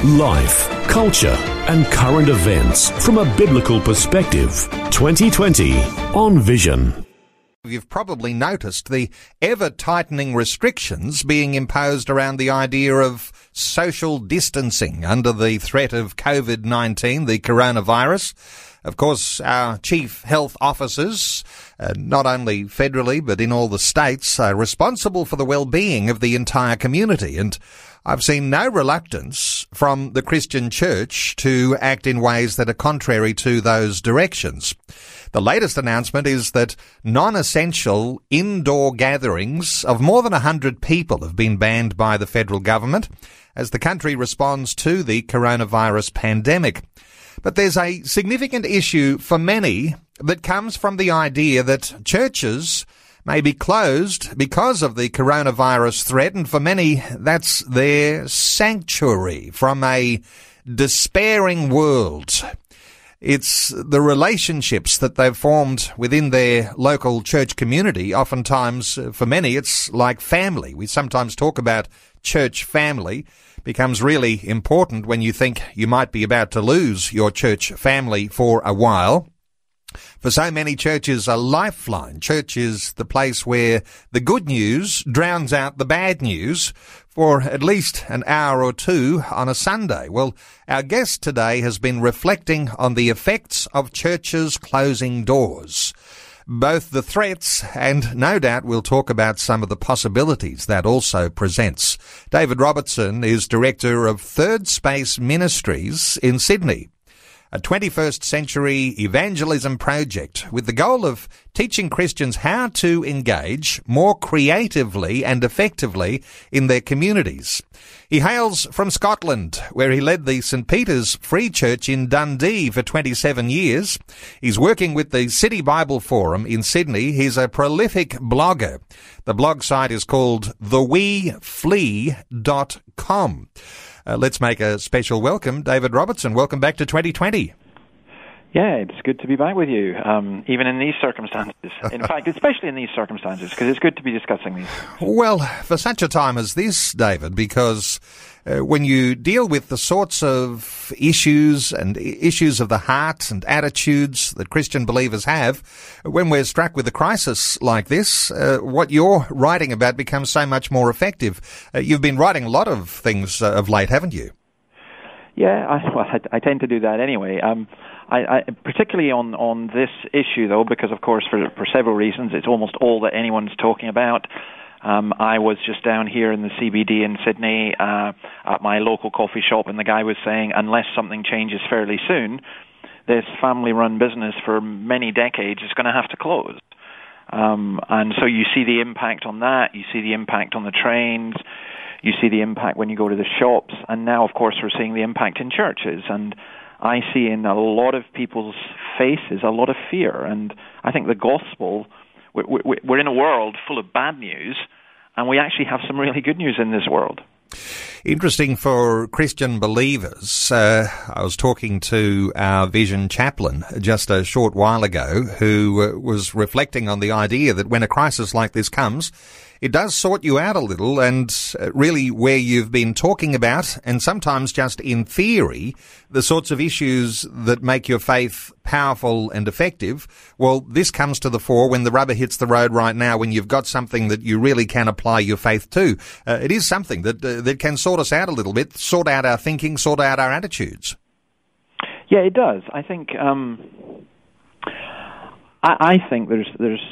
Life, culture, and current events from a biblical perspective. 2020 on Vision. You've probably noticed the ever tightening restrictions being imposed around the idea of social distancing under the threat of COVID-19, the coronavirus. Of course, our chief health officers, uh, not only federally but in all the states, are responsible for the well-being of the entire community. And I've seen no reluctance from the Christian church to act in ways that are contrary to those directions. The latest announcement is that non-essential indoor gatherings of more than 100 people have been banned by the federal government as the country responds to the coronavirus pandemic. But there's a significant issue for many that comes from the idea that churches may be closed because of the coronavirus threat, and for many, that's their sanctuary from a despairing world. It's the relationships that they've formed within their local church community. Oftentimes, uh, for many, it's like family. We sometimes talk about church family becomes really important when you think you might be about to lose your church family for a while. For so many churches, a lifeline. Church is the place where the good news drowns out the bad news for at least an hour or two on a Sunday. Well, our guest today has been reflecting on the effects of churches closing doors. Both the threats and no doubt we'll talk about some of the possibilities that also presents. David Robertson is director of Third Space Ministries in Sydney a 21st century evangelism project with the goal of teaching Christians how to engage more creatively and effectively in their communities. He hails from Scotland, where he led the St. Peter's Free Church in Dundee for 27 years. He's working with the City Bible Forum in Sydney. He's a prolific blogger. The blog site is called theweeflea.com. Uh, let's make a special welcome, David Robertson. Welcome back to 2020. Yeah, it's good to be back with you, um, even in these circumstances. In fact, especially in these circumstances, because it's good to be discussing these. Well, for such a time as this, David, because uh, when you deal with the sorts of issues and issues of the heart and attitudes that Christian believers have, when we're struck with a crisis like this, uh, what you're writing about becomes so much more effective. Uh, you've been writing a lot of things uh, of late, haven't you? Yeah, I, well, I, I tend to do that anyway. Um, I, I, particularly on, on this issue, though, because of course, for, for several reasons, it's almost all that anyone's talking about. Um, I was just down here in the CBD in Sydney uh, at my local coffee shop, and the guy was saying, unless something changes fairly soon, this family-run business for many decades is going to have to close. Um, and so you see the impact on that. You see the impact on the trains. You see the impact when you go to the shops, and now, of course, we're seeing the impact in churches and I see in a lot of people's faces a lot of fear. And I think the gospel, we're in a world full of bad news, and we actually have some really good news in this world. Interesting for Christian believers. Uh, I was talking to our vision chaplain just a short while ago who uh, was reflecting on the idea that when a crisis like this comes, it does sort you out a little and uh, really where you've been talking about and sometimes just in theory, the sorts of issues that make your faith powerful and effective. Well, this comes to the fore when the rubber hits the road right now, when you've got something that you really can apply your faith to. Uh, it is something that, uh, that can sort us out a little bit, sort out our thinking, sort out our attitudes. Yeah, it does. I think, um, I, I think there's, there's,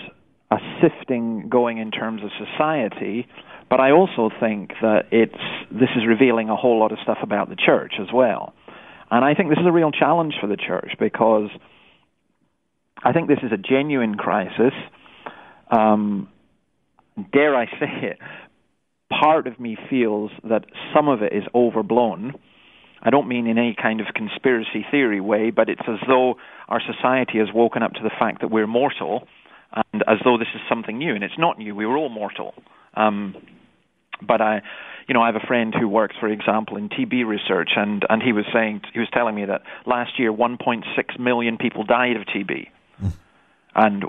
a sifting going in terms of society, but I also think that it's this is revealing a whole lot of stuff about the church as well. And I think this is a real challenge for the church because I think this is a genuine crisis. Um, dare I say it, part of me feels that some of it is overblown I don't mean in any kind of conspiracy theory way, but it's as though our society has woken up to the fact that we're mortal, and as though this is something new, and it's not new. We were all mortal. Um, but I, you know, I have a friend who works, for example, in TB research, and and he was saying he was telling me that last year 1.6 million people died of TB, mm. and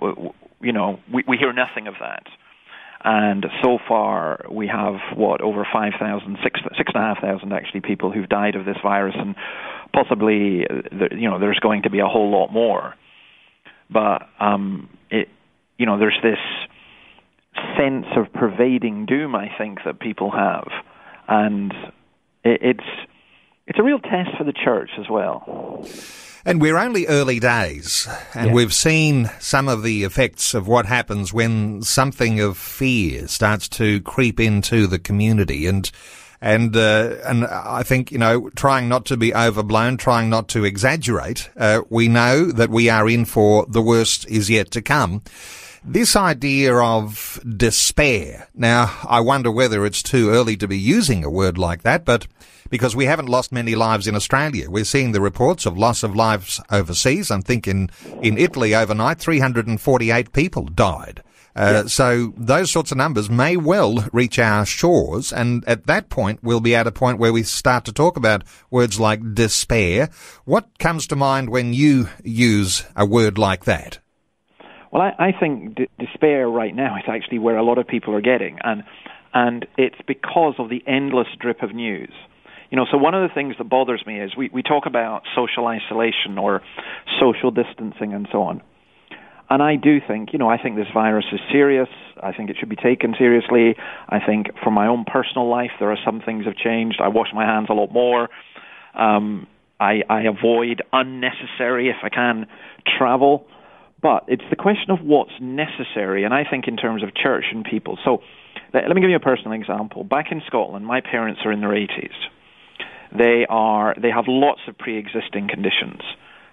you know we we hear nothing of that. And so far, we have what over 5,000, six six and a half thousand actually people who've died of this virus, and possibly, you know, there's going to be a whole lot more. But um, it, you know, there's this sense of pervading doom, I think, that people have, and it, it's it's a real test for the church as well. And we're only early days, and yeah. we've seen some of the effects of what happens when something of fear starts to creep into the community. And and uh, and I think you know, trying not to be overblown, trying not to exaggerate. Uh, we know that we are in for the worst is yet to come. This idea of despair. Now, I wonder whether it's too early to be using a word like that, but because we haven't lost many lives in Australia. We're seeing the reports of loss of lives overseas. I'm thinking in Italy overnight, 348 people died. Uh, yeah. So those sorts of numbers may well reach our shores, and at that point, we'll be at a point where we start to talk about words like despair. What comes to mind when you use a word like that? Well, I, I think d- despair right now is actually where a lot of people are getting, and and it's because of the endless drip of news. You know, so one of the things that bothers me is we, we talk about social isolation or social distancing and so on. And I do think, you know, I think this virus is serious. I think it should be taken seriously. I think for my own personal life, there are some things have changed. I wash my hands a lot more. Um, I, I avoid unnecessary, if I can, travel. But it's the question of what's necessary, and I think in terms of church and people. So let, me give you a personal example. Back in Scotland, my parents are in their 80s. They are they have lots of pre-existing conditions.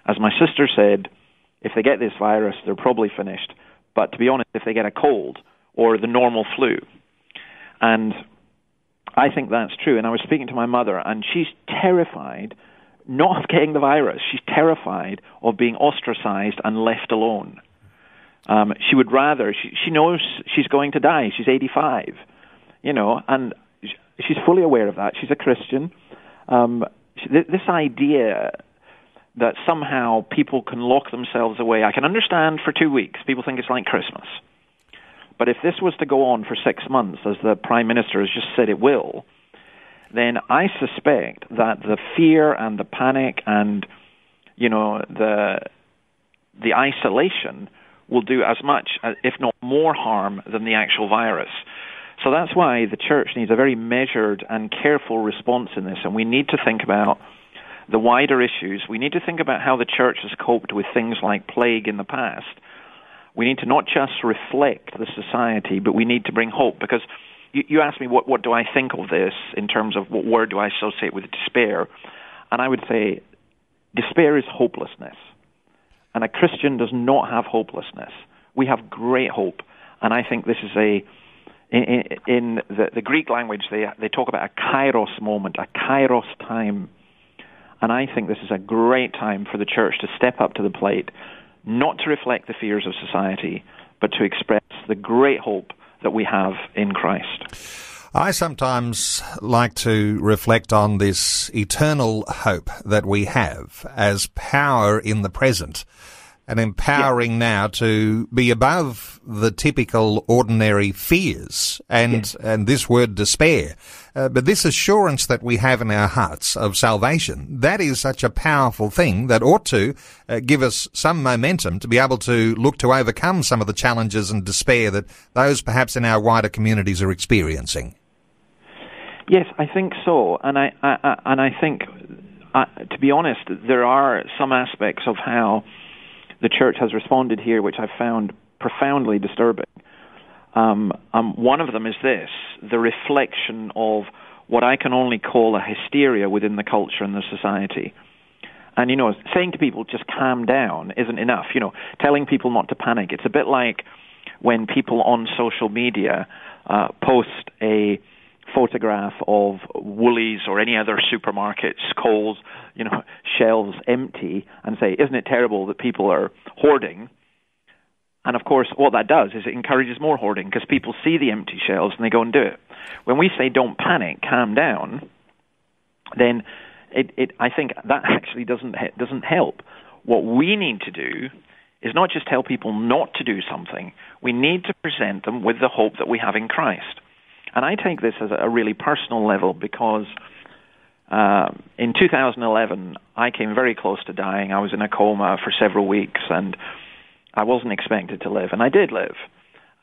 As my sister said, if they get this virus, they're probably finished. But to be honest, if they get a cold or the normal flu, and I think that's true. And I was speaking to my mother, and she's terrified not of getting the virus. She's terrified of being ostracized and left alone. Um, she would rather. She, she knows she's going to die. She's 85, you know, and she's fully aware of that. She's a Christian um, this idea that somehow people can lock themselves away, I can understand for two weeks. People think it's like Christmas. But if this was to go on for six months, as the Prime Minister has just said it will, then I suspect that the fear and the panic and you know the the isolation will do as much, uh, if not more, harm than the actual virus. So that's why the church needs a very measured and careful response in this, and we need to think about the wider issues. We need to think about how the church has coped with things like plague in the past. We need to not just reflect the society, but we need to bring hope. Because you, you asked me, what, what do I think of this in terms of what word do I associate with despair? And I would say despair is hopelessness. And a Christian does not have hopelessness. We have great hope. And I think this is a in, in the, the, Greek language, they, they talk about a kairos moment, a kairos time. And I think this is a great time for the church to step up to the plate, not to reflect the fears of society, but to express the great hope that we have in Christ. I sometimes like to reflect on this eternal hope that we have as power in the present and empowering now to be above the typical ordinary fears and and this word despair. Uh, but this assurance that we have in our hearts of salvation, that is such a powerful thing that ought to uh, give us some momentum to be able to look to overcome some of the challenges and despair that those perhaps in our wider communities are experiencing. Yes, I think so, and I, I, I and I think, uh, to be honest, there are some aspects of how the church has responded here, which I've found profoundly disturbing. Um, um, one of them is this the reflection of what I can only call a hysteria within the culture and the society. And, you know, saying to people, just calm down, isn't enough. You know, telling people not to panic. It's a bit like when people on social media uh, post a photograph of Woolies or any other supermarkets, Coles, you know, shelves empty and say, isn't it terrible that people are hoarding? And of course, what that does is it encourages more hoarding because people see the empty shelves and they go and do it. When we say don't panic, calm down, then it, it, I think that actually doesn't doesn't help. What we need to do is not just tell people not to do something. We need to present them with the hope that we have in Christ. And I take this as a really personal level because uh, in 2011 I came very close to dying. I was in a coma for several weeks and I wasn't expected to live, and I did live.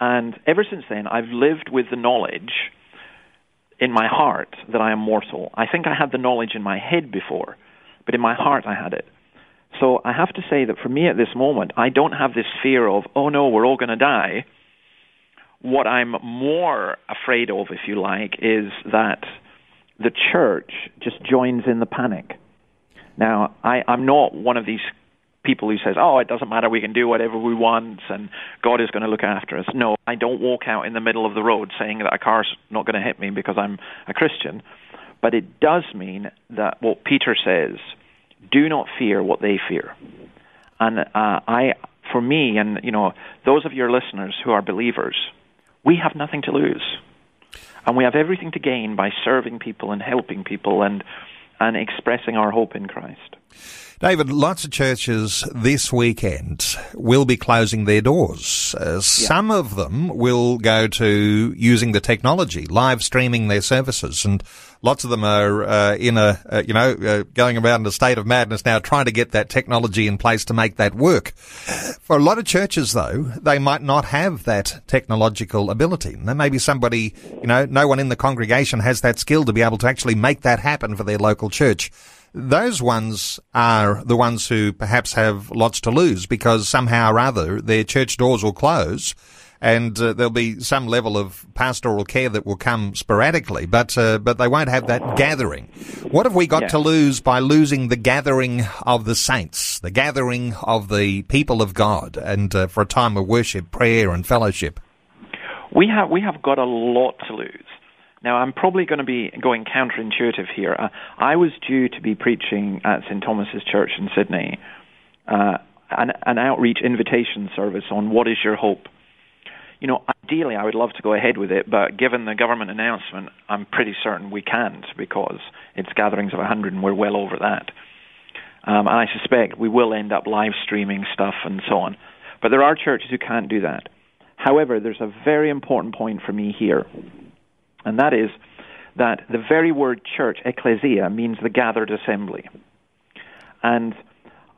And ever since then, I've lived with the knowledge in my heart that I am mortal. I think I had the knowledge in my head before, but in my heart I had it. So I have to say that for me at this moment, I don't have this fear of, oh no, we're all going to die. What I'm more afraid of, if you like, is that the church just joins in the panic. Now, I, I'm not one of these people who says, "Oh, it doesn't matter, we can do whatever we want, and God is going to look after us." No, I don't walk out in the middle of the road saying that a car's not going to hit me because I'm a Christian. But it does mean that what Peter says, "Do not fear what they fear," and uh, I, for me, and you know, those of your listeners who are believers, we have nothing to lose, and we have everything to gain by serving people and helping people and and expressing our hope in Christ. David, lots of churches this weekend will be closing their doors. Uh, yeah. Some of them will go to using the technology, live streaming their services, and lots of them are uh, in a, uh, you know, uh, going around in a state of madness now, trying to get that technology in place to make that work. For a lot of churches, though, they might not have that technological ability. There may be somebody, you know, no one in the congregation has that skill to be able to actually make that happen for their local church those ones are the ones who perhaps have lots to lose because somehow or other their church doors will close and uh, there'll be some level of pastoral care that will come sporadically, but uh, but they won't have that gathering. What have we got yeah. to lose by losing the gathering of the saints, the gathering of the people of God, and uh, for a time of worship, prayer, and fellowship? We have we have got a lot to lose. Now, I'm probably going to be going counterintuitive here. Uh, I was due to be preaching at St. Thomas's Church in Sydney, uh, an, an outreach invitation service on what is your hope. You know, ideally, I would love to go ahead with it, but given the government announcement, I'm pretty certain we can't because it's gatherings of 100 and we're well over that. Um, and I suspect we will end up live streaming stuff and so on. But there are churches who can't do that. However, there's a very important point for me here and that is that the very word church, ecclesia, means the gathered assembly. And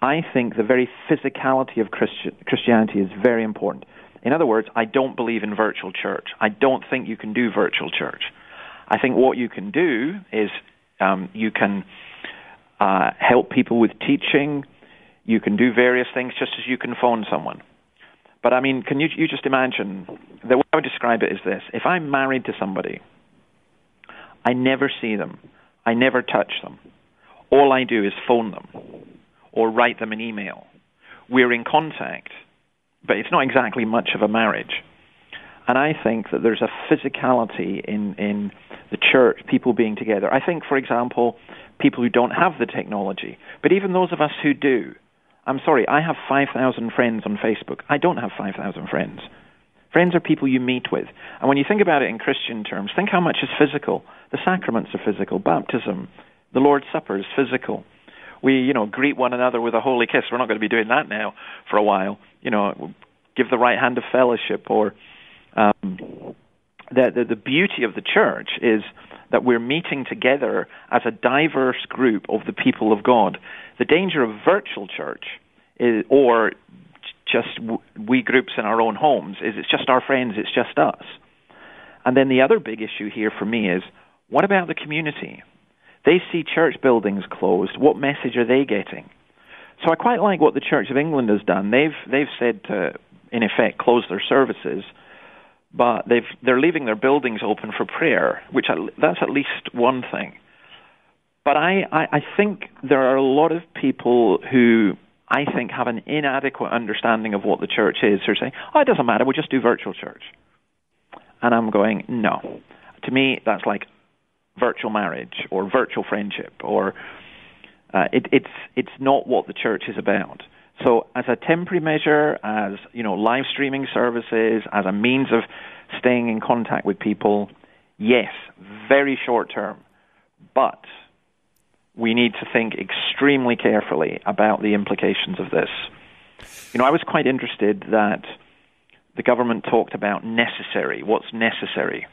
I think the very physicality of Christi- Christianity is very important. In other words, I don't believe in virtual church. I don't think you can do virtual church. I think what you can do is um, you can uh, help people with teaching. You can do various things just as you can phone someone. But I mean, can you, you just imagine? The way I would describe it is this: if I'm married to somebody I never see them. I never touch them. All I do is phone them or write them an email. We're in contact, but it's not exactly much of a marriage. And I think that there's a physicality in, in the church, people being together. I think, for example, people who don't have the technology, but even those of us who do. I'm sorry, I have 5,000 friends on Facebook. I don't have 5,000 friends. Friends are people you meet with. And when you think about it in Christian terms, think how much is physical. The sacraments are physical. Baptism, the Lord's Supper is physical. We, you know, greet one another with a holy kiss. We're not going to be doing that now for a while. You know, give the right hand of fellowship or um, the, the, the beauty of the church is that we're meeting together as a diverse group of the people of God. The danger of virtual church is, or just we groups in our own homes is it's just our friends, it's just us. And then the other big issue here for me is what about the community? They see church buildings closed. What message are they getting? So I quite like what the Church of England has done. They've they've said to, in effect, close their services, but they've they're leaving their buildings open for prayer, which that's at least one thing. But I, I, I think there are a lot of people who I think have an inadequate understanding of what the church is. They're saying, "Oh, it doesn't matter. We'll just do virtual church." And I'm going, "No." To me, that's like virtual marriage or virtual friendship, or uh, it, it's it's not what the church is about. So, as a temporary measure, as you know, live streaming services, as a means of staying in contact with people, yes, very short term, but we need to think extremely carefully about the implications of this. You know, I was quite interested that the government talked about necessary. What's necessary?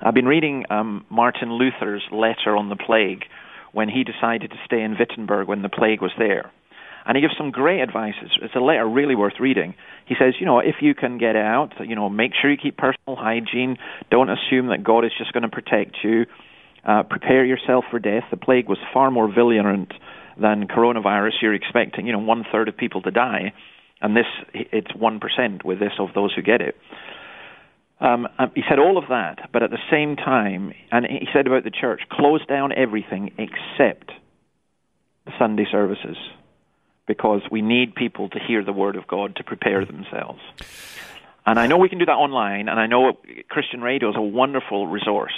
I've been reading um, Martin Luther's letter on the plague when he decided to stay in Wittenberg when the plague was there. And he gives some great advice. It's, a letter really worth reading. He says, you know, if you can get out, you know, make sure you keep personal hygiene. Don't assume that God is just going to protect you. Uh, prepare yourself for death. The plague was far more virulent than coronavirus. You're expecting, you know, one third of people to die, and this it's one percent with this of those who get it. Um, um, he said all of that, but at the same time, and he said about the church, close down everything except the Sunday services, because we need people to hear the word of God to prepare themselves. And I know we can do that online, and I know Christian radio is a wonderful resource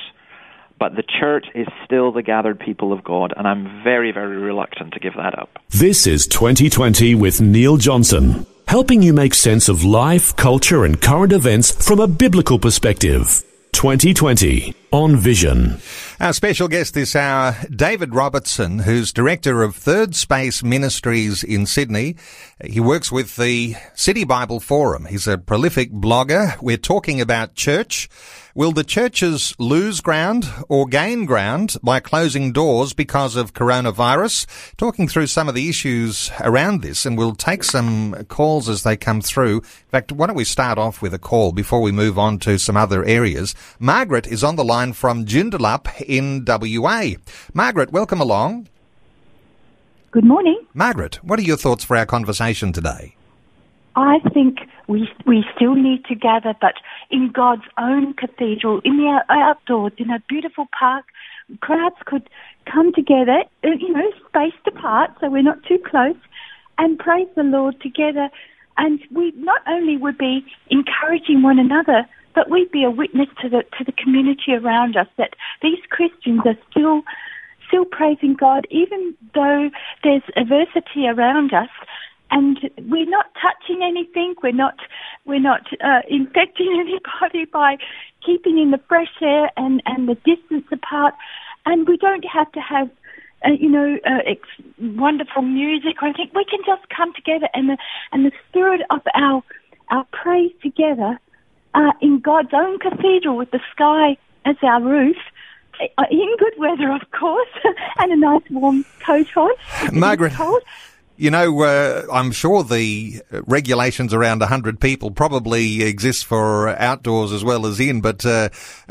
but the church is still the gathered people of God, and I'm very, very reluctant to give that up. This is 2020 with Neil Johnson, helping you make sense of life, culture, and current events from a biblical perspective. 2020 on Vision. Our special guest this hour, David Robertson, who's director of Third Space Ministries in Sydney. He works with the City Bible Forum. He's a prolific blogger. We're talking about church Will the churches lose ground or gain ground by closing doors because of coronavirus? Talking through some of the issues around this, and we'll take some calls as they come through. In fact, why don't we start off with a call before we move on to some other areas? Margaret is on the line from Joondalup in WA. Margaret, welcome along. Good morning. Margaret, what are your thoughts for our conversation today? I think we we still need to gather, but in God's own cathedral, in the outdoors, in a beautiful park, crowds could come together, uh, you know, spaced apart, so we're not too close, and praise the Lord together. And we not only would be encouraging one another, but we'd be a witness to the to the community around us that these Christians are still still praising God, even though there's adversity around us and we're not touching anything. We're not we're not uh, infecting anybody by keeping in the fresh air and and the distance apart. And we don't have to have uh, you know uh, ex- wonderful music or anything. We can just come together and the and the spirit of our our praise together uh, in God's own cathedral with the sky as our roof uh, in good weather, of course, and a nice warm coat on. Margaret, you know, uh, I'm sure the regulations around 100 people probably exist for outdoors as well as in, but uh,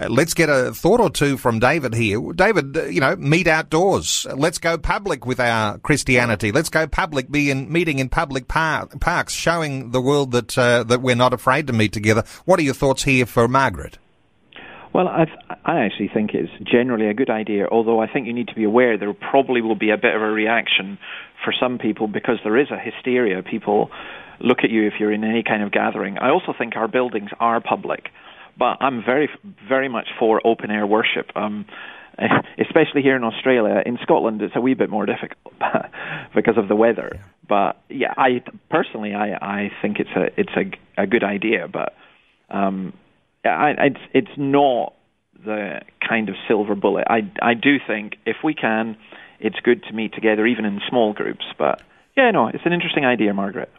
let's get a thought or two from David here. David, uh, you know, meet outdoors. Let's go public with our Christianity. Let's go public, be in meeting in public par- parks, showing the world that uh, that we're not afraid to meet together. What are your thoughts here for Margaret? Well, i I actually think it's generally a good idea, although I think you need to be aware there probably will be a bit of a reaction for some people because there is a hysteria. People look at you if you're in any kind of gathering. I also think our buildings are public, but I'm very, very much for open air worship. Um, especially here in Australia. In Scotland, it's a wee bit more difficult because of the weather. But yeah, I personally, I I think it's a it's a a good idea, but um, I, it's it's not the kind of silver bullet. I I do think if we can, it's good to meet together even in small groups, but yeah, no, it's an interesting idea, Margaret.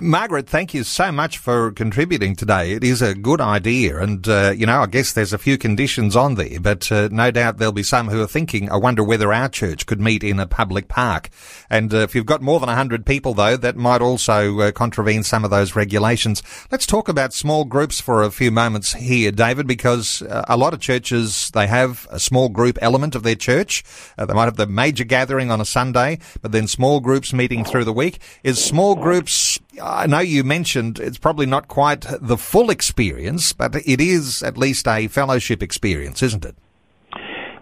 Margaret, thank you so much for contributing today. It is a good idea, and uh, you know, I guess there's a few conditions on there, but uh, no doubt there'll be some who are thinking, I wonder whether our church could meet in a public park. And uh, if you've got more than 100 people, though, that might also uh, contravene some of those regulations. Let's talk about small groups for a few moments here, David, because uh, a lot of churches, they have a small group element of their church. Uh, they might have the major gathering on a Sunday, but then small groups meeting through the week. Is small groups, I know you mentioned it's probably not quite the full experience, but it is at least a fellowship experience, isn't it?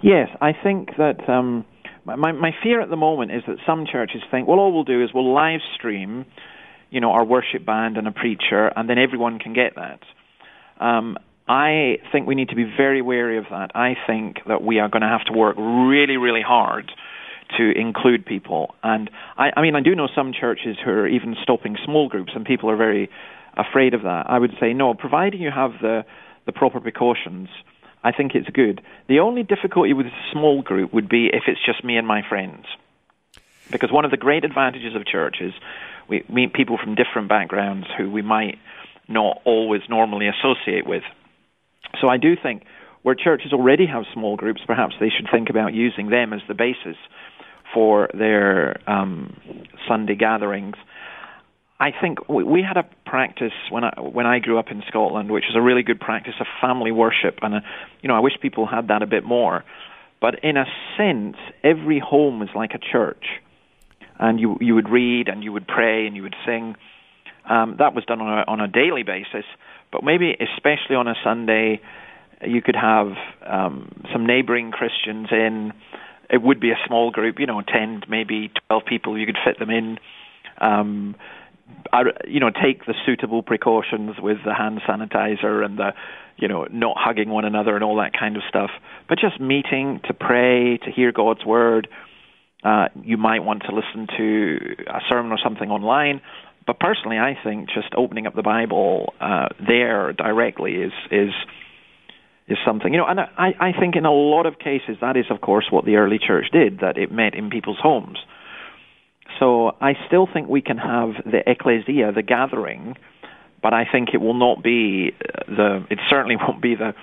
Yes, I think that um, my, my fear at the moment is that some churches think, well, all we'll do is we'll live stream, you know, our worship band and a preacher, and then everyone can get that. Um, I think we need to be very wary of that. I think that we are going to have to work really, really hard to include people. And I, I mean, I do know some churches who are even stopping small groups, and people are very afraid of that. I would say no, providing you have the the proper precautions. I think it's good. The only difficulty with a small group would be if it's just me and my friends. Because one of the great advantages of church is we meet people from different backgrounds who we might not always normally associate with. So I do think where churches already have small groups, perhaps they should think about using them as the basis for their um, Sunday gatherings. I think we had a practice when I when I grew up in Scotland, which is a really good practice of family worship, and a, uh, you know I wish people had that a bit more. But in a sense, every home is like a church, and you you would read and you would pray and you would sing. Um, that was done on a on a daily basis, but maybe especially on a Sunday, you could have um, some neighbouring Christians in it would be a small group, you know, 10, maybe 12 people, you could fit them in. Um, I, you know, take the suitable precautions with the hand sanitizer and the, you know, not hugging one another and all that kind of stuff. But just meeting to pray, to hear God's word. Uh, you might want to listen to a sermon or something online. But personally, I think just opening up the Bible uh, there directly is is is something. You know, and I, I think in a lot of cases that is, of course, what the early church did, that it met in people's homes. So I still think we can have the ecclesia, the gathering, but I think it will not be uh, the, it certainly won't be the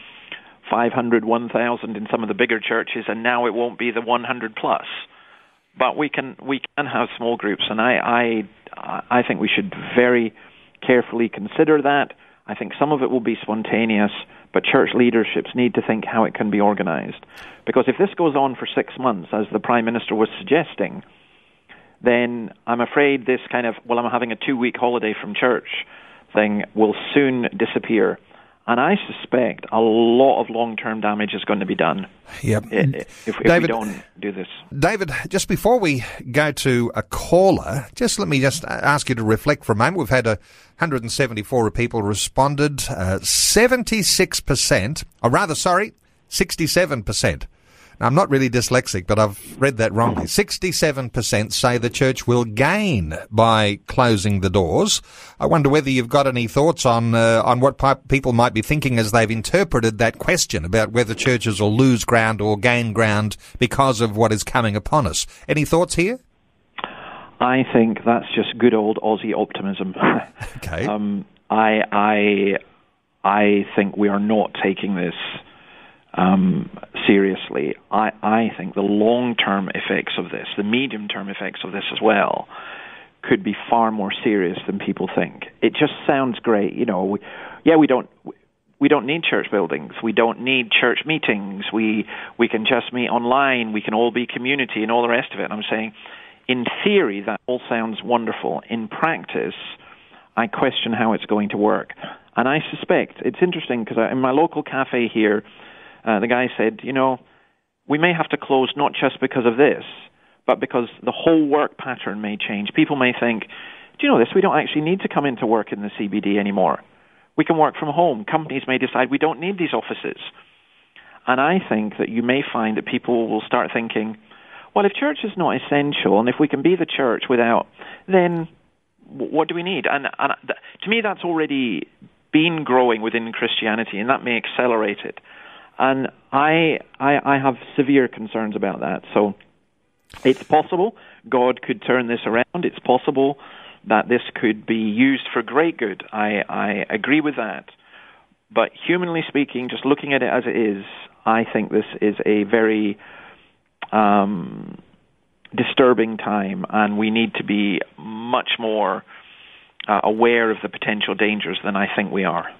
500, 1,000 in some of the bigger churches, and now it won't be the 100 plus. But we can we can have small groups, and I I I think we should very carefully consider that. I think some of it will be spontaneous but church leaderships need to think how it can be organized. Because if this goes on for six months, as the Prime Minister was suggesting, then I'm afraid this kind of, well, I'm having a two week holiday from church thing will soon disappear. And I suspect a lot of long term damage is going to be done yep. if, if David, we don't do this. David, just before we go to a caller, just let me just ask you to reflect for a moment. We've had a 174 people responded, uh, 76%, or rather, sorry, 67% now, I'm not really dyslexic, but I've read that wrongly. 67% say the church will gain by closing the doors. I wonder whether you've got any thoughts on uh, on what people might be thinking as they've interpreted that question about whether churches will lose ground or gain ground because of what is coming upon us. Any thoughts here? I think that's just good old Aussie optimism. okay. Um, I I I think we are not taking this um, seriously, I, I think the long term effects of this, the medium term effects of this as well, could be far more serious than people think. It just sounds great, you know. We, yeah, we don't we don't need church buildings. We don't need church meetings. We we can just meet online. We can all be community and all the rest of it. And I'm saying, in theory, that all sounds wonderful. In practice, I question how it's going to work. And I suspect it's interesting because in my local cafe here, uh, the guy said, you know, we may have to close not just because of this, but because the whole work pattern may change. People may think, do you know this? We don't actually need to come into work in the CBD anymore. We can work from home. Companies may decide we don't need these offices. And I think that you may find that people will start thinking, well, if church is not essential, and if we can be the church without, then what do we need? And, and to me, that's already been growing within Christianity, and that may accelerate it. And I, I, I have severe concerns about that. So it's possible God could turn this around. It's possible that this could be used for great good. I, I agree with that. But humanly speaking, just looking at it as it is, I think this is a very um, disturbing time, and we need to be much more uh, aware of the potential dangers than I think we are.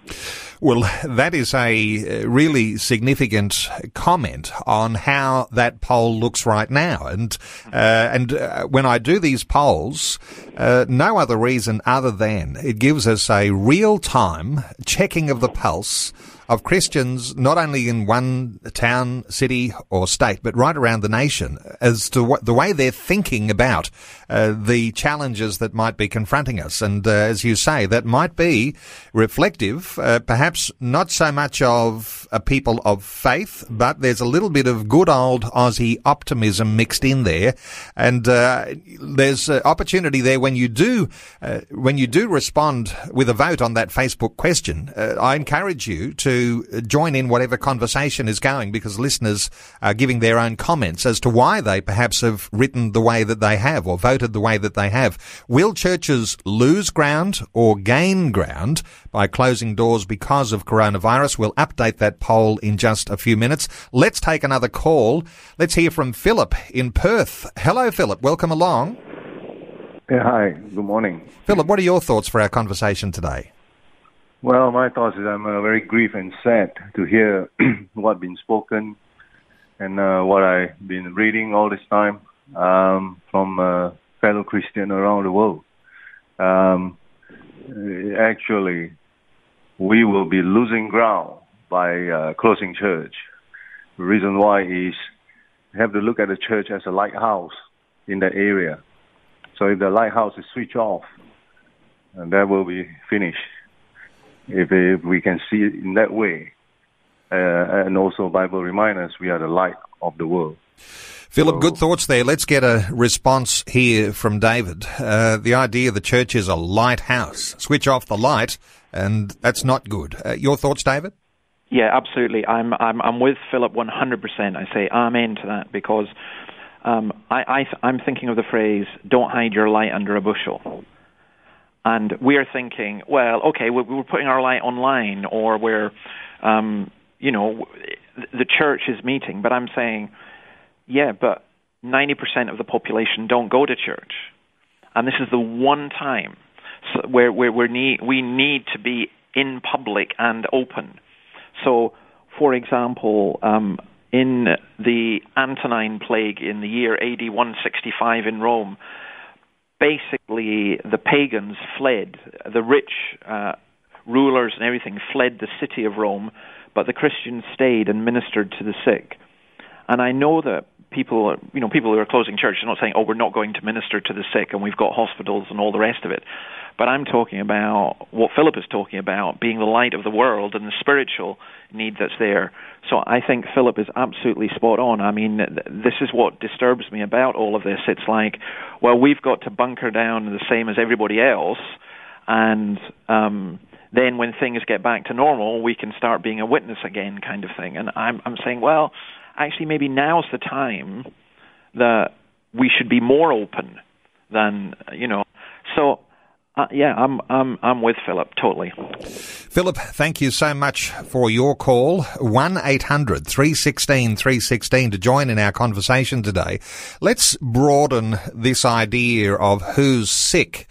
Well, that is a uh, really significant comment on how that poll looks right now. And uh, and uh, when I do these polls, uh, no other reason other than it gives us a real time checking of the pulse of Christians, not only in one town, city, or state, but right around the nation, as to what the way they're thinking about uh, the challenges that might be confronting us. And uh, as you say, that might be reflective, uh, perhaps not so much of a people of faith, but there's a little bit of good old Aussie optimism mixed in there. And uh, there's opportunity there when you do uh, when you do respond with a vote on that Facebook question. Uh, I encourage you to join in whatever conversation is going because listeners are giving their own comments as to why they perhaps have written the way that they have or voted voted the way that they have. Will churches lose ground or gain ground by closing doors because of coronavirus? We'll update that poll in just a few minutes. Let's take another call. Let's hear from Philip in Perth. Hello, Philip. Welcome along. Yeah, hi. Good morning. Philip, what are your thoughts for our conversation today? Well, my thoughts is I'm uh, very grieved and sad to hear what been spoken and uh, what I've been reading all this time um, from uh, fellow Christian around the world. Um, actually, we will be losing ground by uh, closing church. The reason why is you have to look at the church as a lighthouse in that area. So if the lighthouse is switched off, and that will be finished. If, if we can see it in that way, uh, and also Bible reminds us we are the light of the world. Philip, good thoughts there. Let's get a response here from David. Uh, the idea the church is a lighthouse. Switch off the light, and that's not good. Uh, your thoughts, David? Yeah, absolutely. I'm I'm I'm with Philip 100%. I say amen to that because um, I, I I'm thinking of the phrase "Don't hide your light under a bushel." And we're thinking, well, okay, we're, putting our light online, or we're, um, you know, the church is meeting. But I'm saying, yeah, but 90% of the population don't go to church. And this is the one time where, where, where need, we need to be in public and open. So, for example, um, in the Antonine Plague in the year AD 165 in Rome, basically the pagans fled. The rich uh, rulers and everything fled the city of Rome, but the Christians stayed and ministered to the sick. And I know that people, you know, people who are closing church are not saying, "Oh, we're not going to minister to the sick, and we've got hospitals and all the rest of it." But I'm talking about what Philip is talking about, being the light of the world and the spiritual need that's there. So I think Philip is absolutely spot on. I mean, this is what disturbs me about all of this. It's like, well, we've got to bunker down the same as everybody else, and um, then when things get back to normal, we can start being a witness again, kind of thing. And I'm, I'm saying, well actually maybe now's the time that we should be more open than you know. So uh, yeah, I'm I'm I'm with Philip totally. Philip, thank you so much for your call. One 316 316 to join in our conversation today. Let's broaden this idea of who's sick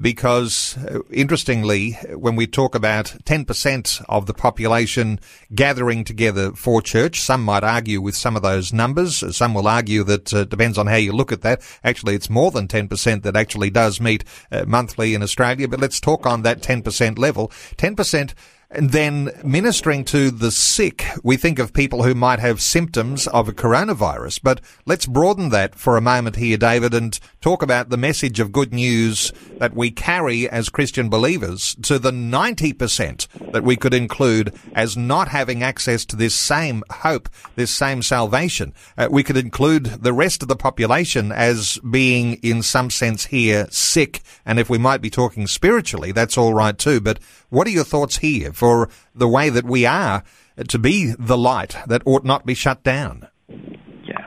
because uh, interestingly, when we talk about 10% of the population gathering together for church, some might argue with some of those numbers. Some will argue that uh, depends on how you look at that. Actually, it's more than 10% that actually does meet uh, monthly in Australia. But let's talk on that 10% level. 10% and then ministering to the sick, we think of people who might have symptoms of a coronavirus. But let's broaden that for a moment here, David, and talk about the message of good news that we carry as Christian believers to the 90% that we could include as not having access to this same hope, this same salvation. Uh, we could include the rest of the population as being, in some sense here, sick. And if we might be talking spiritually, that's all right too. But what are your thoughts here for the way that we are to be the light that ought not be shut down? Yeah.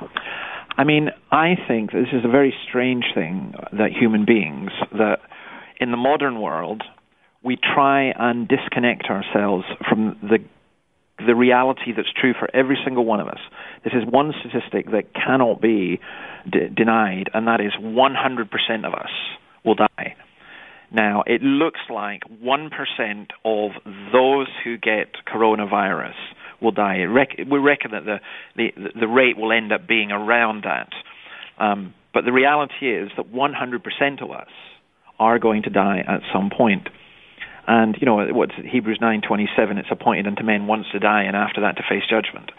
I mean, I think this is a very strange thing that human beings, that in the modern world, we try and disconnect ourselves from the the reality that's true for every single one of us. This is one statistic that cannot be d- denied, and that is 100% of us will die. Now, it looks like 1% of those who get coronavirus will die. We reckon that the, the, the rate will end up being around that. Um, but the reality is that 100% of us are going to die at some point. And you know what's Hebrews nine twenty seven? It's appointed unto men once to die, and after that to face judgment.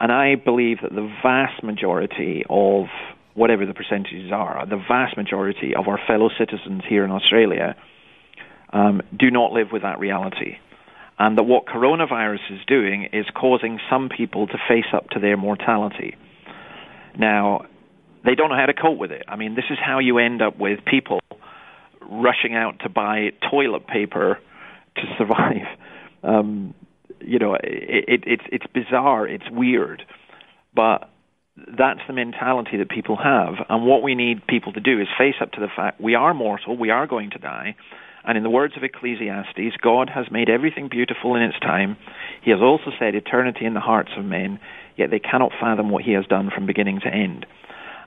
And I believe that the vast majority of whatever the percentages are, the vast majority of our fellow citizens here in Australia um, do not live with that reality. And that what coronavirus is doing is causing some people to face up to their mortality. Now, they don't know how to cope with it. I mean, this is how you end up with people rushing out to buy toilet paper to survive. Um, you know, it, it, it's it's bizarre, it's weird, but that's the mentality that people have. And what we need people to do is face up to the fact we are mortal, we are going to die. And in the words of Ecclesiastes, God has made everything beautiful in its time. He has also said eternity in the hearts of men, yet they cannot fathom what He has done from beginning to end.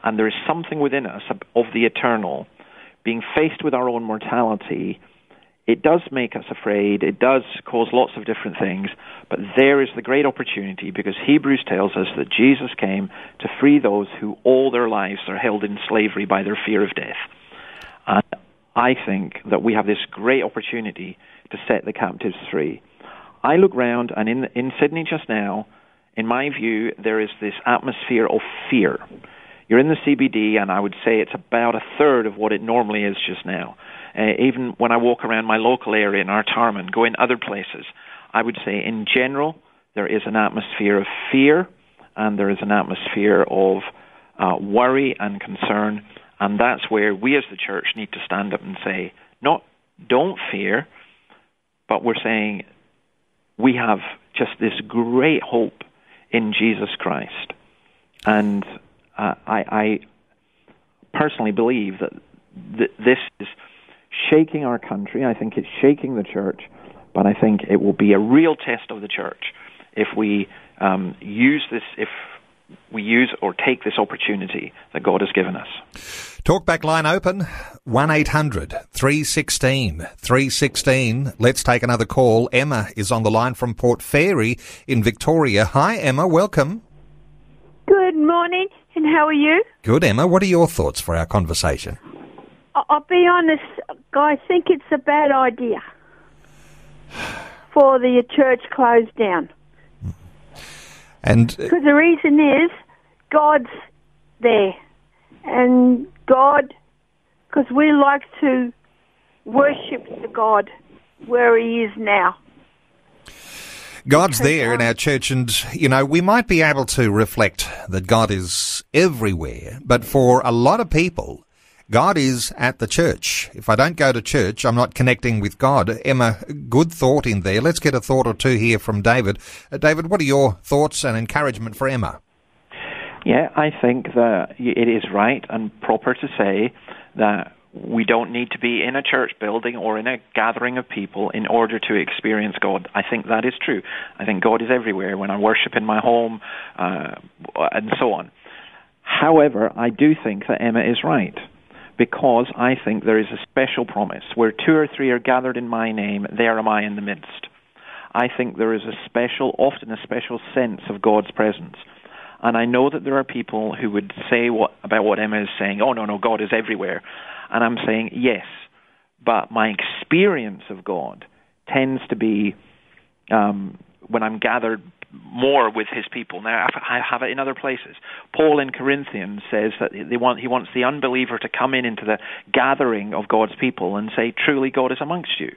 And there is something within us of the eternal, being faced with our own mortality it does make us afraid. It does cause lots of different things. But there is the great opportunity because Hebrews tells us that Jesus came to free those who all their lives are held in slavery by their fear of death. And I think that we have this great opportunity to set the captives free. I look round, and in, in Sydney just now, in my view, there is this atmosphere of fear. You're in the CBD, and I would say it's about a third of what it normally is just now. Uh, even when I walk around my local area in Artarmon, go in other places, I would say in general there is an atmosphere of fear and there is an atmosphere of uh, worry and concern, and that's where we as the church need to stand up and say, not don't fear, but we're saying we have just this great hope in Jesus Christ, and uh, I, I personally believe that th- this is shaking our country. I think it's shaking the church, but I think it will be a real test of the church if we um, use this, if we use or take this opportunity that God has given us. Talkback line open 1 800 316 316. Let's take another call. Emma is on the line from Port Fairy in Victoria. Hi, Emma. Welcome. Good morning, and how are you? Good, Emma. What are your thoughts for our conversation? I'll be honest, I think it's a bad idea for the church closed down. And uh, because the reason is God's there, and God, because we like to worship the God where He is now. God's there in our church, and you know, we might be able to reflect that God is everywhere, but for a lot of people, God is at the church. If I don't go to church, I'm not connecting with God. Emma, good thought in there. Let's get a thought or two here from David. Uh, David, what are your thoughts and encouragement for Emma? Yeah, I think that it is right and proper to say that we don't need to be in a church building or in a gathering of people in order to experience God. I think that is true. I think God is everywhere when I worship in my home uh, and so on. However, I do think that Emma is right because I think there is a special promise. Where two or three are gathered in my name, there am I in the midst. I think there is a special, often a special sense of God's presence. And I know that there are people who would say what, about what Emma is saying, oh, no, no, God is everywhere. And I'm saying, yes, but my experience of God tends to be um, when I'm gathered more with his people. Now, I have it in other places. Paul in Corinthians says that want, he wants the unbeliever to come in into the gathering of God's people and say, truly God is amongst you.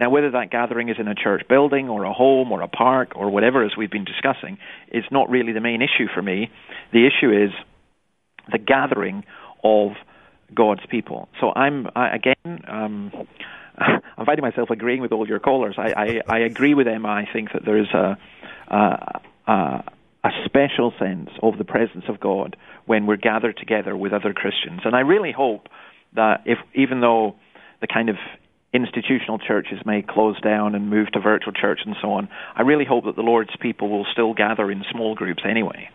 Now, whether that gathering is in a church building or a home or a park or whatever, as we've been discussing, is not really the main issue for me. The issue is the gathering of God's people. So I'm, I, again, um, I'm finding myself agreeing with all your callers. I, I, I agree with Emma. I think that there is a, uh, uh, a special sense of the presence of God when we're gathered together with other Christians. And I really hope that if, even though the kind of institutional churches may close down and move to virtual church and so on, I really hope that the Lord's people will still gather in small groups anyway.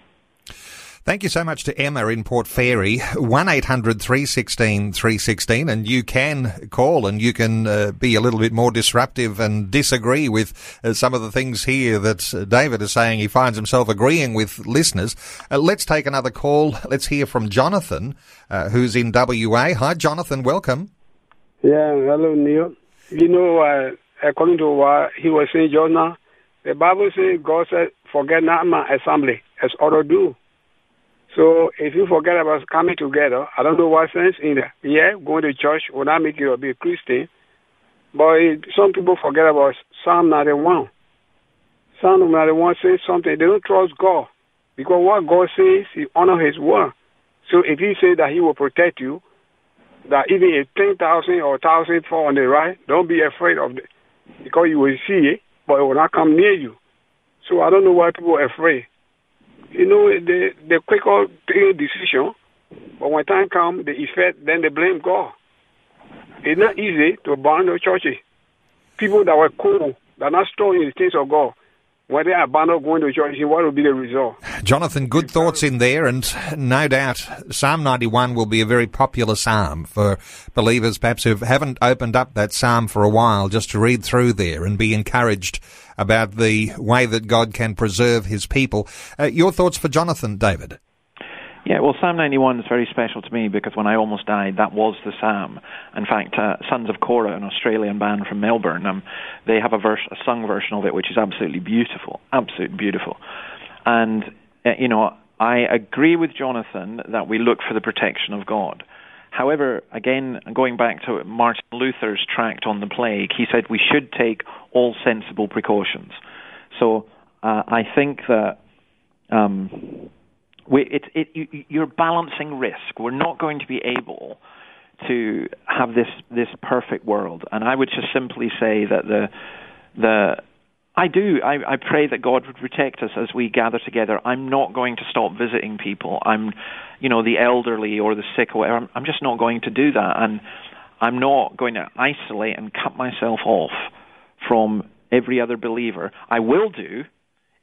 Thank you so much to Emma in Port Fairy. 1-800-316-316 and you can call and you can uh, be a little bit more disruptive and disagree with uh, some of the things here that uh, David is saying. He finds himself agreeing with listeners. Uh, let's take another call. Let's hear from Jonathan, uh, who's in WA. Hi, Jonathan. Welcome. Yeah, hello, Neil. You know, uh, according to what he was saying now, the Bible says God said, forget not my assembly, as others do. So if you forget about coming together, I don't know what sense in it. Yeah, going to church will not make you a big Christian. But it, some people forget about Psalm 91. Psalm 91 says something. They don't trust God. Because what God says, He honor His word. So if He says that He will protect you, that even if 10,000 or 1,000 fall on the right, don't be afraid of it. Because you will see it, but it will not come near you. So I don't know why people are afraid. You know, they, they quicker take a decision, but when time comes, the effect, then they blame God. It's not easy to burn the churches. People that were cool, that are not strong in the things of God, when they abandon going to church, what will be the result? Jonathan, good thoughts in there, and no doubt Psalm 91 will be a very popular psalm for believers perhaps who haven't opened up that psalm for a while just to read through there and be encouraged about the way that God can preserve his people. Uh, your thoughts for Jonathan, David? Yeah, well, Psalm 91 is very special to me because when I almost died, that was the psalm. In fact, uh, Sons of Korah, an Australian band from Melbourne, um, they have a, verse, a sung version of it which is absolutely beautiful, absolutely beautiful. And, uh, you know, I agree with Jonathan that we look for the protection of God. However, again, going back to Martin Luther's tract on the plague, he said we should take all sensible precautions. So uh, I think that um, we, it, it, you, you're balancing risk. We're not going to be able to have this this perfect world, and I would just simply say that the the I do. I, I pray that God would protect us as we gather together. I'm not going to stop visiting people. I'm, you know, the elderly or the sick or whatever. I'm, I'm just not going to do that, and I'm not going to isolate and cut myself off from every other believer. I will do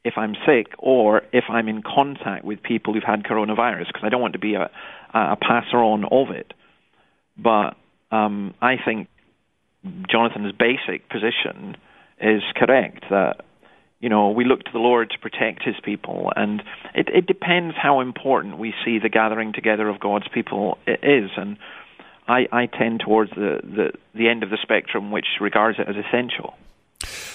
if I'm sick or if I'm in contact with people who've had coronavirus because I don't want to be a, a passer on of it. But um, I think Jonathan's basic position is correct that you know we look to the Lord to protect His people, and it, it depends how important we see the gathering together of God's people is, and I, I tend towards the, the the end of the spectrum, which regards it as essential.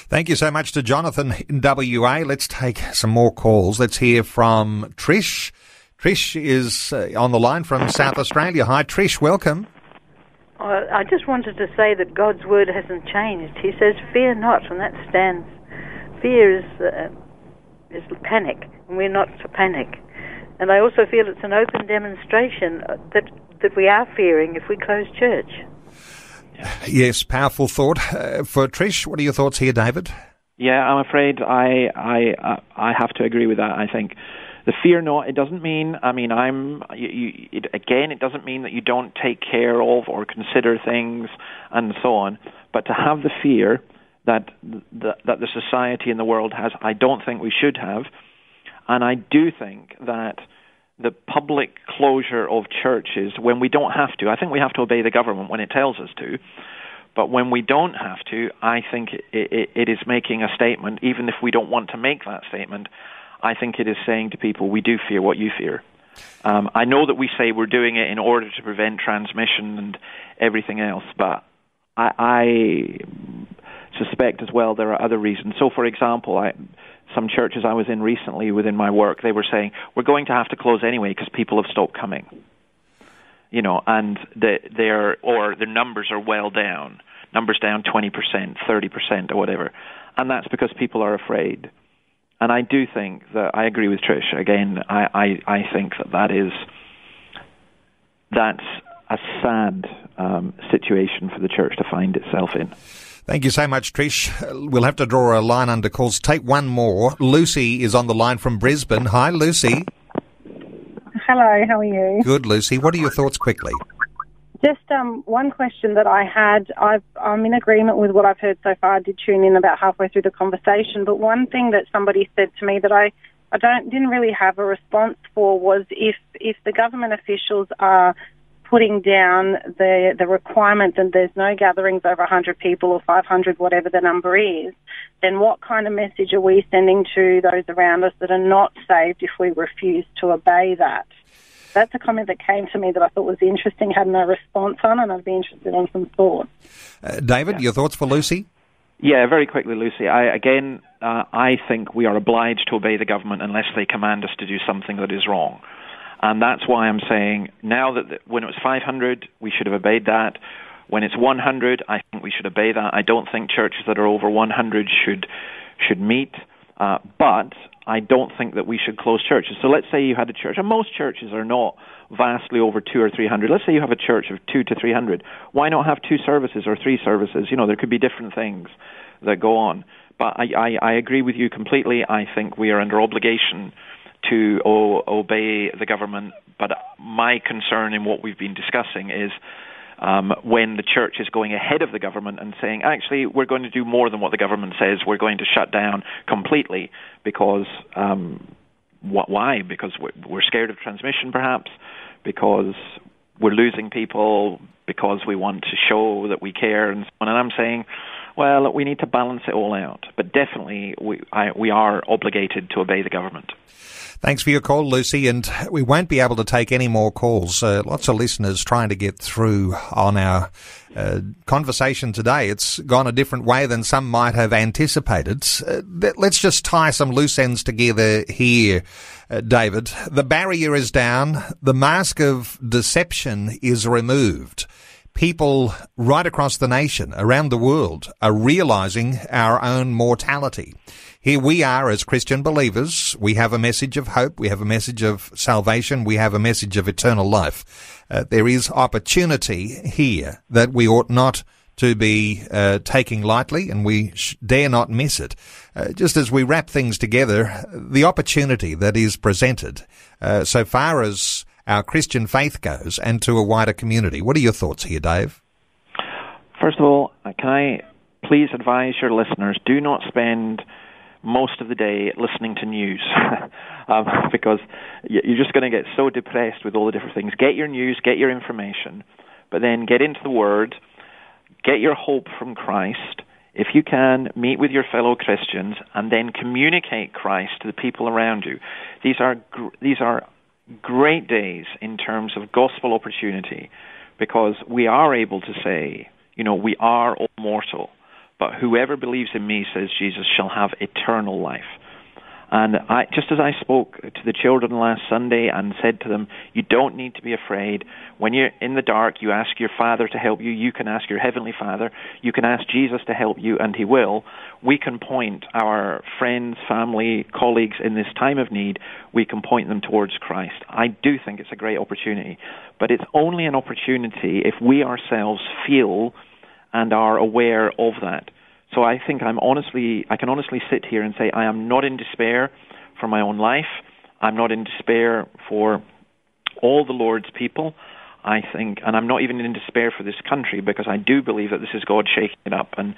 Thank you so much to Jonathan in WA. Let's take some more calls. Let's hear from Trish. Trish is uh, on the line from South Australia. Hi, Trish. Welcome. I just wanted to say that God's word hasn't changed. He says, "Fear not," and that stands. Fear is uh, is panic, and we're not to panic. And I also feel it's an open demonstration that that we are fearing if we close church. Yes, powerful thought uh, for Trish. What are your thoughts here, David? Yeah, I'm afraid I I uh, I have to agree with that. I think the fear not it doesn't mean I mean I'm you, you, it, again it doesn't mean that you don't take care of or consider things and so on, but to have the fear that the, that the society and the world has, I don't think we should have, and I do think that the public closure of churches when we don't have to. I think we have to obey the government when it tells us to. But when we don't have to, I think it, it, it is making a statement, even if we don't want to make that statement. I think it is saying to people, we do fear what you fear. Um, I know that we say we're doing it in order to prevent transmission and everything else, but I, I suspect as well there are other reasons. So, for example, I, some churches I was in recently within my work, they were saying we're going to have to close anyway because people have stopped coming. You know, and the, they're or their numbers are well down, numbers down twenty percent, thirty percent, or whatever, and that's because people are afraid. And I do think that I agree with Trish. Again, I, I, I think that that is that's a sad um, situation for the church to find itself in. Thank you so much, Trish. We'll have to draw a line under calls. Take one more. Lucy is on the line from Brisbane. Hi, Lucy. Hello, how are you? Good, Lucy. What are your thoughts quickly? Just um, one question that I had. i am in agreement with what I've heard so far. I did tune in about halfway through the conversation, but one thing that somebody said to me that I, I don't didn't really have a response for was if if the government officials are putting down the the requirement that there's no gatherings over 100 people or 500, whatever the number is, then what kind of message are we sending to those around us that are not saved if we refuse to obey that? that's a comment that came to me that I thought was interesting, had no response on, and I'd be interested in some thoughts. Uh, David, yeah. your thoughts for Lucy? Yeah, very quickly, Lucy. I, again, uh, I think we are obliged to obey the government unless they command us to do something that is wrong. And that's why I'm saying now that the, when it was 500, we should have obeyed that. When it's 100, I think we should obey that. I don't think churches that are over 100 should should meet. Uh, but I don't think that we should close churches. So let's say you had a church, and most churches are not vastly over two or three hundred. Let's say you have a church of two to three hundred. Why not have two services or three services? You know, there could be different things that go on. But I, I, I agree with you completely. I think we are under obligation to obey the government. But my concern in what we've been discussing is um, when the church is going ahead of the government and saying, actually, we're going to do more than what the government says. We're going to shut down completely because um, wh- why? Because we're scared of transmission, perhaps, because we're losing people, because we want to show that we care, and so on. And I'm saying, well, we need to balance it all out. But definitely, we, I, we are obligated to obey the government. Thanks for your call, Lucy. And we won't be able to take any more calls. Uh, lots of listeners trying to get through on our uh, conversation today. It's gone a different way than some might have anticipated. Uh, let's just tie some loose ends together here, uh, David. The barrier is down. The mask of deception is removed people right across the nation, around the world, are realizing our own mortality. Here we are as Christian believers. We have a message of hope. We have a message of salvation. We have a message of eternal life. Uh, there is opportunity here that we ought not to be uh, taking lightly, and we sh- dare not miss it. Uh, just as we wrap things together, the opportunity that is presented, uh, so far as our Christian faith goes, and to a wider community. What are your thoughts here, Dave? First of all, can I please advise your listeners: do not spend most of the day listening to news um, because you're just going to get so depressed with all the different things. Get your news, get your information, but then get into the Word, get your hope from Christ. If you can, meet with your fellow Christians and then communicate Christ to the people around you. These are these are great days in terms of gospel opportunity because we are able to say, you know, we are all mortal. But whoever believes in me, says Jesus, shall have eternal life. And I, just as I spoke to the children last Sunday and said to them, you don't need to be afraid. When you're in the dark, you ask your Father to help you. You can ask your Heavenly Father. You can ask Jesus to help you, and He will. We can point our friends, family, colleagues in this time of need, we can point them towards Christ. I do think it's a great opportunity. But it's only an opportunity if we ourselves feel and are aware of that. So I think I'm honestly, I can honestly sit here and say I am not in despair for my own life. I'm not in despair for all the Lord's people. I think, and I'm not even in despair for this country because I do believe that this is God shaking it up, and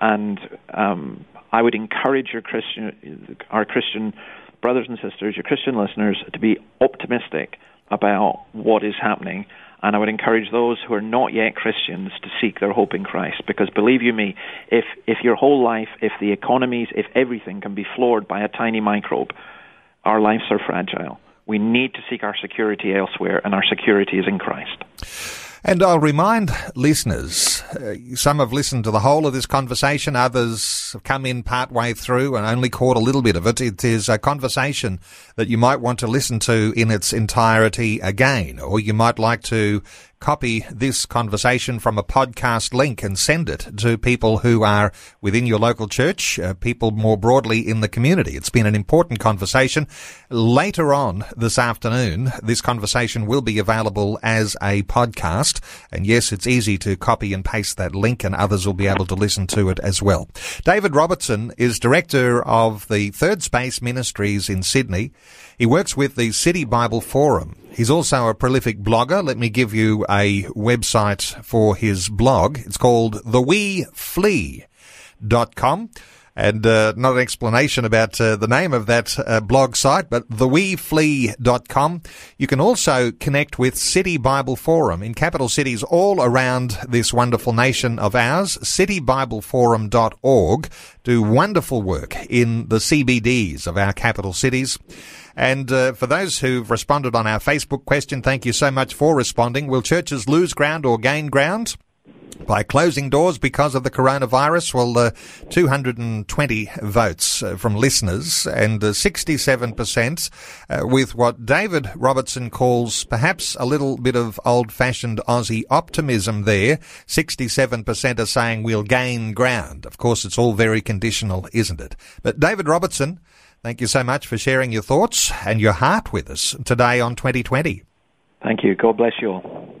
and um, I would encourage your Christian, our Christian brothers and sisters, your Christian listeners, to be optimistic about what is happening and I would encourage those who are not yet Christians to seek their hope in Christ. Because believe you me, if, if your whole life, if the economies, if everything can be floored by a tiny microbe, our lives are fragile. We need to seek our security elsewhere, and our security is in Christ. And I'll remind listeners, uh, some have listened to the whole of this conversation, others have come in part way through and only caught a little bit of it. It is a conversation that you might want to listen to in its entirety again, or you might like to copy this conversation from a podcast link and send it to people who are within your local church, uh, people more broadly in the community. It's been an important conversation. Later on this afternoon, this conversation will be available as a podcast. And yes, it's easy to copy and paste that link and others will be able to listen to it as well. David Robertson is director of the Third Space Ministries in Sydney. He works with the City Bible Forum. He's also a prolific blogger. Let me give you a website for his blog. It's called theweeflea.com. And uh, not an explanation about uh, the name of that uh, blog site, but theweeflea.com. You can also connect with City Bible Forum in capital cities all around this wonderful nation of ours. CityBibleForum.org do wonderful work in the CBDs of our capital cities. And uh, for those who've responded on our Facebook question, thank you so much for responding. Will churches lose ground or gain ground? By closing doors because of the coronavirus? Well, uh, 220 votes uh, from listeners and uh, 67% uh, with what David Robertson calls perhaps a little bit of old-fashioned Aussie optimism there. 67% are saying we'll gain ground. Of course, it's all very conditional, isn't it? But David Robertson, thank you so much for sharing your thoughts and your heart with us today on 2020. Thank you. God bless you all.